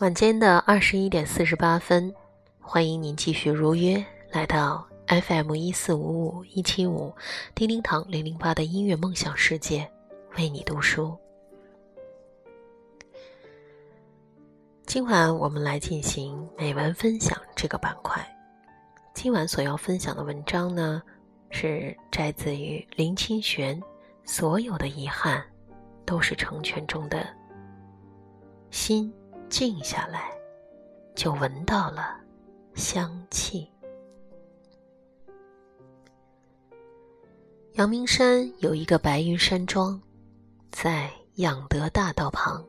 晚间的二十一点四十八分，欢迎您继续如约来到 FM 一四五五一七五叮叮堂零零八的音乐梦想世界，为你读书。今晚我们来进行美文分享这个板块。今晚所要分享的文章呢，是摘自于林清玄，《所有的遗憾都是成全中的心》。静下来，就闻到了香气。阳明山有一个白云山庄，在养德大道旁。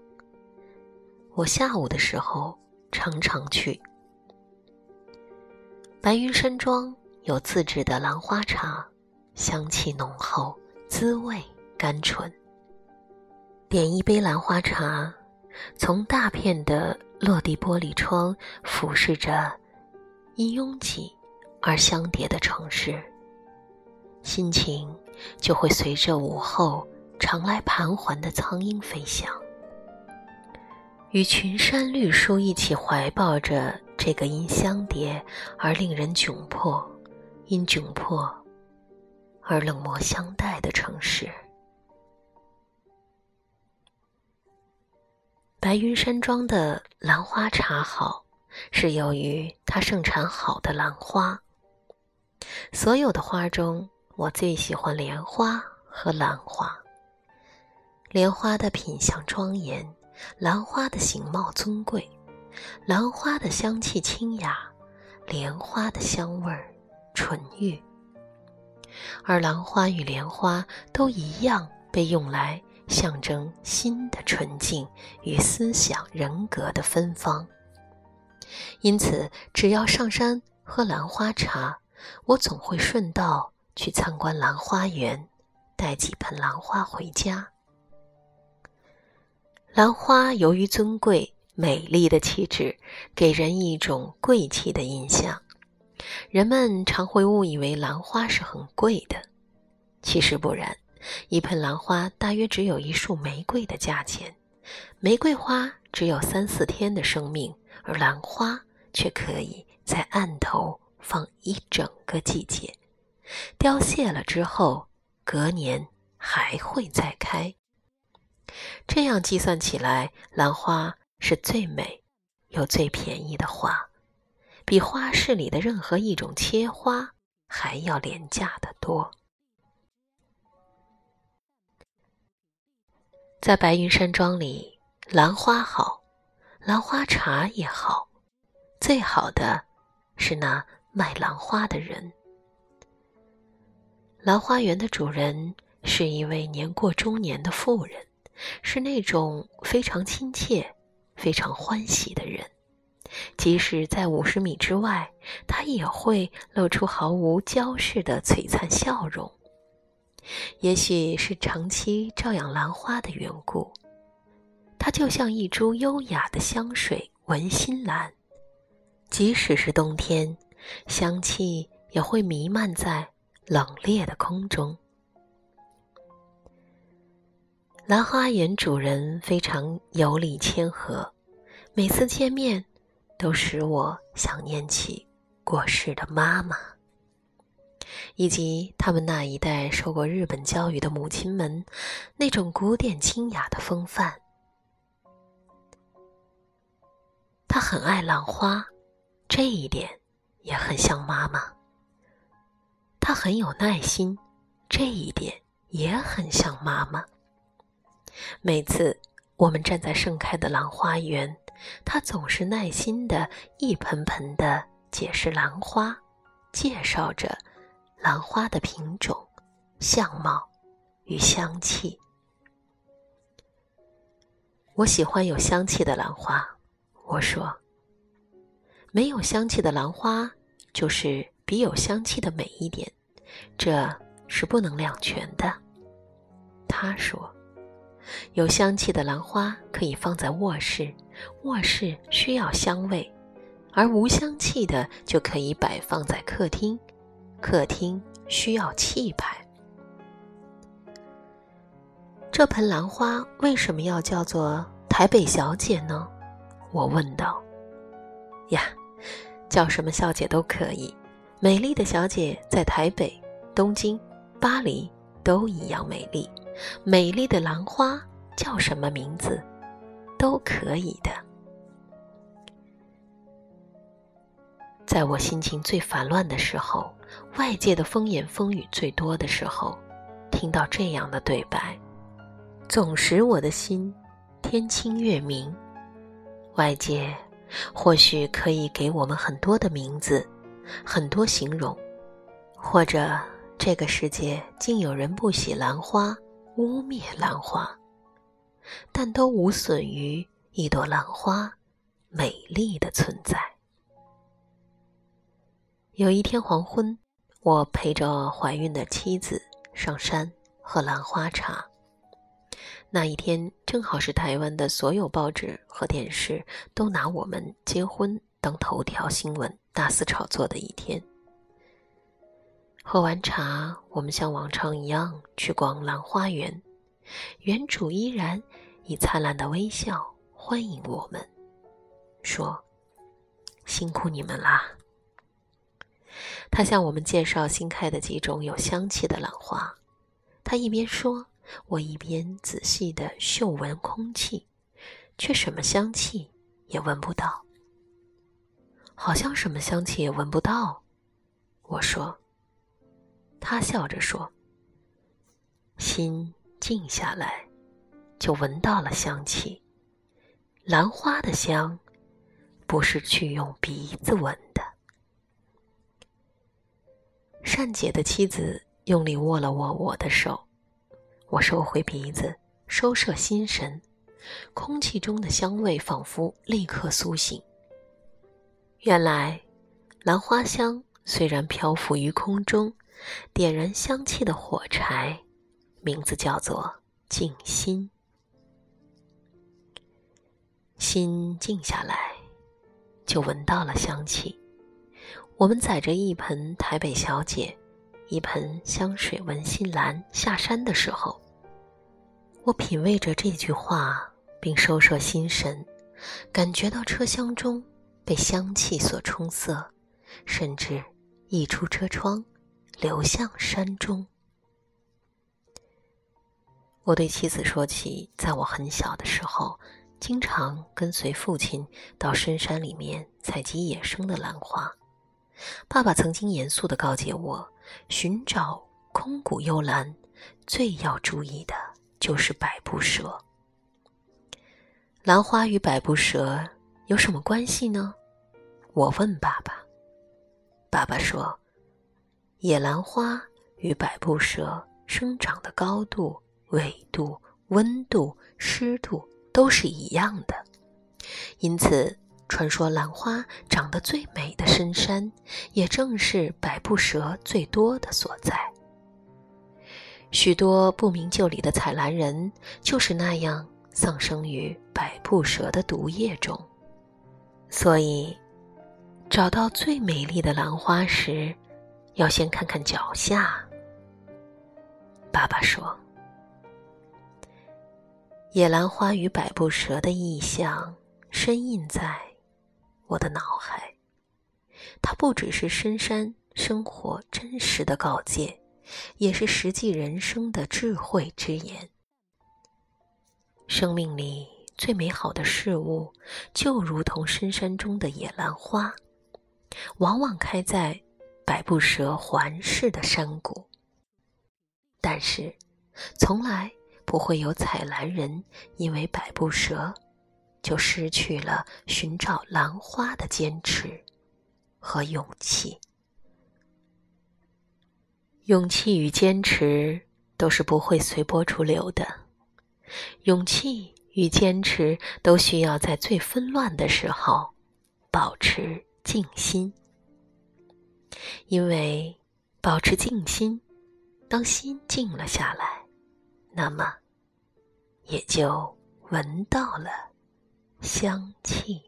我下午的时候常常去。白云山庄有自制的兰花茶，香气浓厚，滋味甘醇。点一杯兰花茶。从大片的落地玻璃窗俯视着因拥挤而相叠的城市，心情就会随着午后常来盘桓的苍鹰飞翔，与群山绿树一起怀抱着这个因相叠而令人窘迫、因窘迫而冷漠相待的城市。白云山庄的兰花茶好，是由于它盛产好的兰花。所有的花中，我最喜欢莲花和兰花。莲花的品相庄严，兰花的形貌尊贵，兰花的香气清雅，莲花的香味儿纯郁。而兰花与莲花都一样被用来。象征心的纯净与思想人格的芬芳。因此，只要上山喝兰花茶，我总会顺道去参观兰花园，带几盆兰花回家。兰花由于尊贵美丽的气质，给人一种贵气的印象，人们常会误以为兰花是很贵的，其实不然。一盆兰花大约只有一束玫瑰的价钱，玫瑰花只有三四天的生命，而兰花却可以在案头放一整个季节，凋谢了之后，隔年还会再开。这样计算起来，兰花是最美又最便宜的花，比花市里的任何一种切花还要廉价的多。在白云山庄里，兰花好，兰花茶也好，最好的是那卖兰花的人。兰花园的主人是一位年过中年的妇人，是那种非常亲切、非常欢喜的人。即使在五十米之外，他也会露出毫无娇饰的璀璨笑容。也许是长期照养兰花的缘故，它就像一株优雅的香水文心兰，即使是冬天，香气也会弥漫在冷冽的空中。兰花园主人非常有礼谦和，每次见面，都使我想念起过世的妈妈。以及他们那一代受过日本教育的母亲们，那种古典清雅的风范。他很爱兰花，这一点也很像妈妈。他很有耐心，这一点也很像妈妈。每次我们站在盛开的兰花园，他总是耐心的一盆盆的解释兰花，介绍着。兰花的品种、相貌与香气，我喜欢有香气的兰花。我说，没有香气的兰花就是比有香气的美一点，这是不能两全的。他说，有香气的兰花可以放在卧室，卧室需要香味；而无香气的就可以摆放在客厅。客厅需要气派。这盆兰花为什么要叫做台北小姐呢？我问道。呀，叫什么小姐都可以。美丽的小姐在台北、东京、巴黎都一样美丽。美丽的兰花叫什么名字，都可以的。在我心情最烦乱的时候，外界的风言风语最多的时候，听到这样的对白，总使我的心天清月明。外界或许可以给我们很多的名字。很多形容，或者这个世界竟有人不喜兰花，污蔑兰花，但都无损于一朵兰花美丽的存在。有一天黄昏，我陪着怀孕的妻子上山喝兰花茶。那一天正好是台湾的所有报纸和电视都拿我们结婚当头条新闻。大肆炒作的一天。喝完茶，我们像往常一样去逛兰花园，园主依然以灿烂的微笑欢迎我们，说：“辛苦你们啦。”他向我们介绍新开的几种有香气的兰花。他一边说，我一边仔细的嗅闻空气，却什么香气也闻不到。好像什么香气也闻不到，我说。他笑着说：“心静下来，就闻到了香气。兰花的香，不是去用鼻子闻的。”善姐的妻子用力握了握我的手，我收回鼻子，收摄心神，空气中的香味仿佛立刻苏醒。原来，兰花香虽然漂浮于空中，点燃香气的火柴，名字叫做静心。心静下来，就闻到了香气。我们载着一盆台北小姐，一盆香水文心兰下山的时候，我品味着这句话，并收摄心神，感觉到车厢中。被香气所冲色，甚至溢出车窗，流向山中。我对妻子说起，在我很小的时候，经常跟随父亲到深山里面采集野生的兰花。爸爸曾经严肃地告诫我，寻找空谷幽兰，最要注意的就是百步蛇。兰花与百步蛇。有什么关系呢？我问爸爸。爸爸说：“野兰花与百步蛇生长的高度、纬度、温度、湿度都是一样的，因此，传说兰花长得最美的深山，也正是百步蛇最多的所在。许多不明就里的采兰人就是那样丧生于百步蛇的毒液中。”所以，找到最美丽的兰花时，要先看看脚下。爸爸说：“野兰花与百步蛇的意象深印在我的脑海。它不只是深山生活真实的告诫，也是实际人生的智慧之言。生命里。”最美好的事物，就如同深山中的野兰花，往往开在百步蛇环视的山谷。但是，从来不会有采兰人因为百步蛇，就失去了寻找兰花的坚持和勇气。勇气与坚持都是不会随波逐流的，勇气。与坚持都需要在最纷乱的时候保持静心，因为保持静心，当心静了下来，那么也就闻到了香气。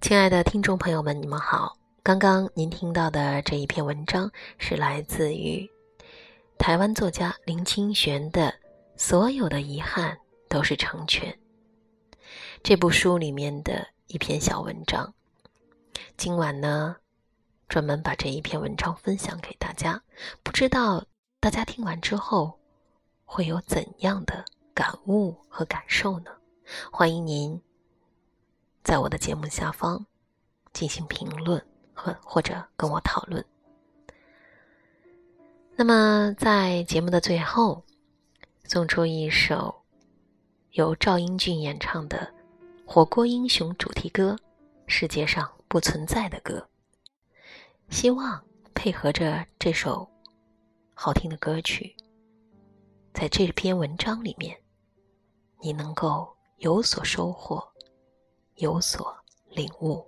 亲爱的听众朋友们，你们好！刚刚您听到的这一篇文章是来自于台湾作家林清玄的。所有的遗憾都是成全。这部书里面的一篇小文章。今晚呢，专门把这一篇文章分享给大家。不知道大家听完之后会有怎样的感悟和感受呢？欢迎您在我的节目下方进行评论和或者跟我讨论。那么，在节目的最后，送出一首由赵英俊演唱的《火锅英雄》主题歌，《世界上不存在的歌》。希望配合着这首好听的歌曲，在这篇文章里面，你能够有所收获，有所领悟。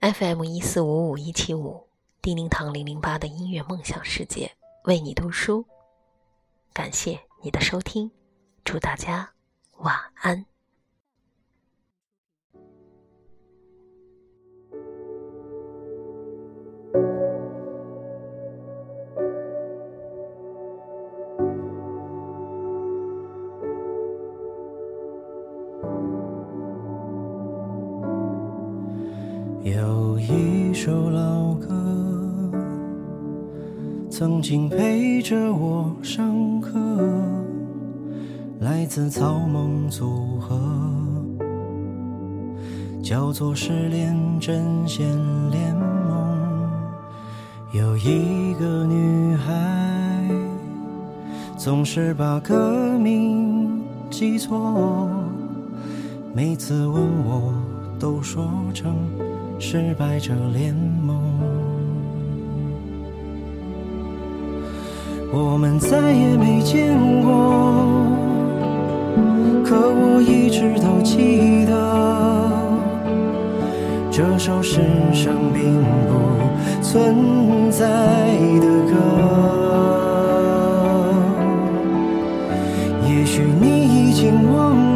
FM 一四五五一七五。叮叮堂零零八的音乐梦想世界为你读书，感谢你的收听，祝大家晚安。首老歌。曾经陪着我上课，来自草蜢组合，叫做《失恋阵线联盟》。有一个女孩，总是把歌名记错，每次问我，都说成《失败者联盟》。我们再也没见过，可我一直都记得这首世上并不存在的歌。也许你已经忘了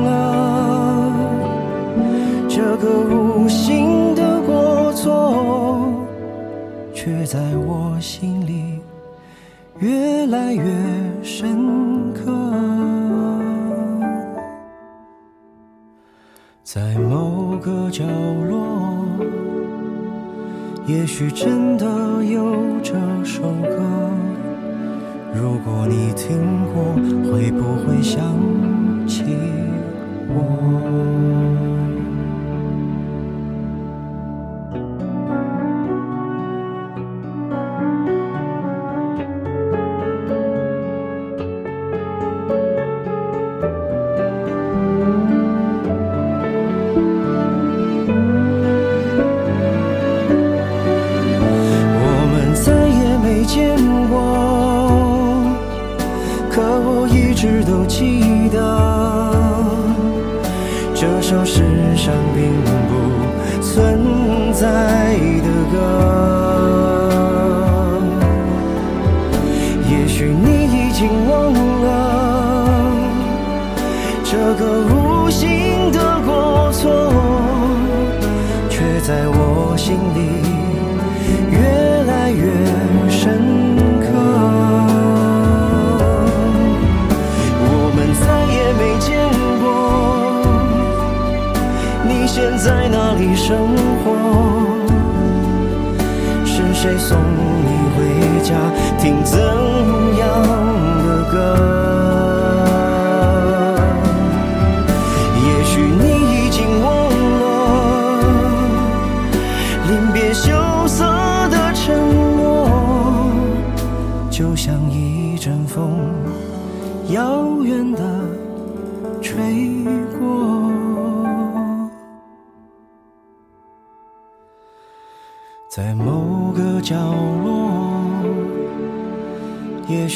在我心里。越来越深刻，在某个角落，也许真的有这首歌。如果你听过，会不会想起我？在的歌。也许你已经忘了这个无形的过错却在我心里送你回家？听着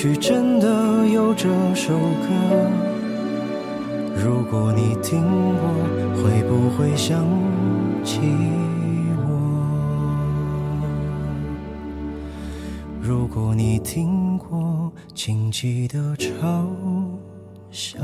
许真的有这首歌。如果你听过，会不会想起我？如果你听过，请记得嘲笑。